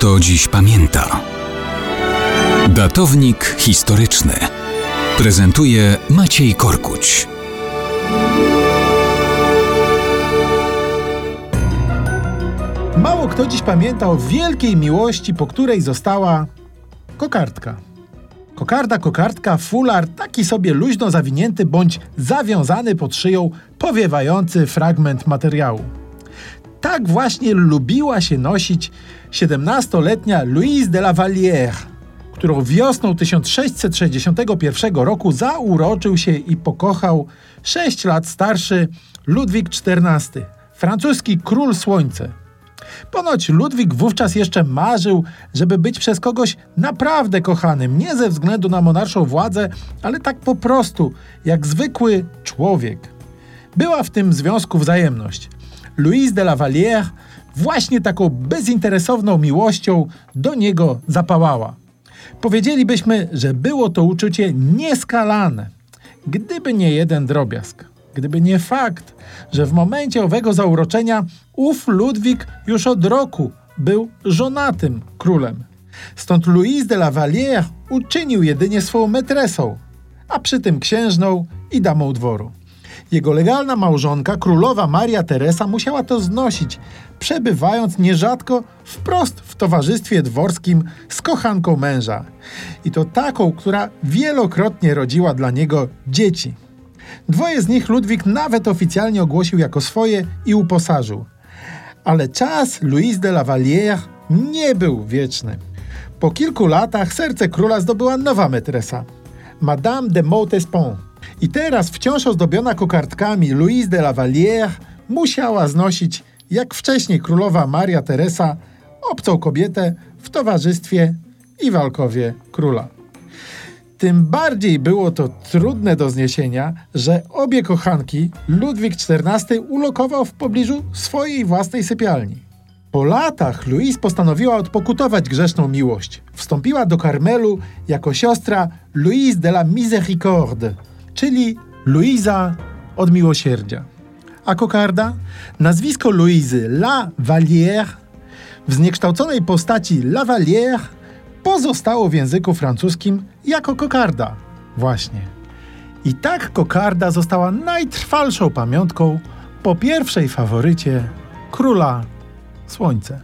kto dziś pamięta. Datownik historyczny prezentuje Maciej Korkuć. Mało kto dziś pamięta o wielkiej miłości, po której została kokardka. Kokarda, kokardka, fular, taki sobie luźno zawinięty bądź zawiązany pod szyją, powiewający fragment materiału. Tak właśnie lubiła się nosić 17-letnia Louise de la Vallière, którą wiosną 1661 roku zauroczył się i pokochał 6 lat starszy Ludwik XIV, francuski król słońce. Ponoć Ludwik wówczas jeszcze marzył, żeby być przez kogoś naprawdę kochanym, nie ze względu na monarszą władzę, ale tak po prostu, jak zwykły człowiek. Była w tym związku wzajemność. Louise de la Vallière właśnie taką bezinteresowną miłością do niego zapałała. Powiedzielibyśmy, że było to uczucie nieskalane, gdyby nie jeden drobiazg. Gdyby nie fakt, że w momencie owego zauroczenia ów Ludwik już od roku był żonatym królem. Stąd Louise de la Vallière uczynił jedynie swą metresą, a przy tym księżną i damą dworu. Jego legalna małżonka, królowa Maria Teresa, musiała to znosić, przebywając nierzadko wprost w towarzystwie dworskim z kochanką męża. I to taką, która wielokrotnie rodziła dla niego dzieci. Dwoje z nich Ludwik nawet oficjalnie ogłosił jako swoje i uposażył. Ale czas Louise de la Vallière nie był wieczny. Po kilku latach serce króla zdobyła nowa metresa, Madame de Montespan. I teraz wciąż ozdobiona kokardkami Louise de la Vallière musiała znosić, jak wcześniej królowa Maria Teresa, obcą kobietę w towarzystwie i walkowie króla. Tym bardziej było to trudne do zniesienia, że obie kochanki Ludwik XIV ulokował w pobliżu swojej własnej sypialni. Po latach Louise postanowiła odpokutować grzeszną miłość. Wstąpiła do Karmelu jako siostra Louise de la Miséricorde, czyli Luiza od miłosierdzia. A kokarda? Nazwisko Louisy La Vallière w zniekształconej postaci La Vallière pozostało w języku francuskim jako kokarda. Właśnie. I tak kokarda została najtrwalszą pamiątką po pierwszej faworycie króla Słońce.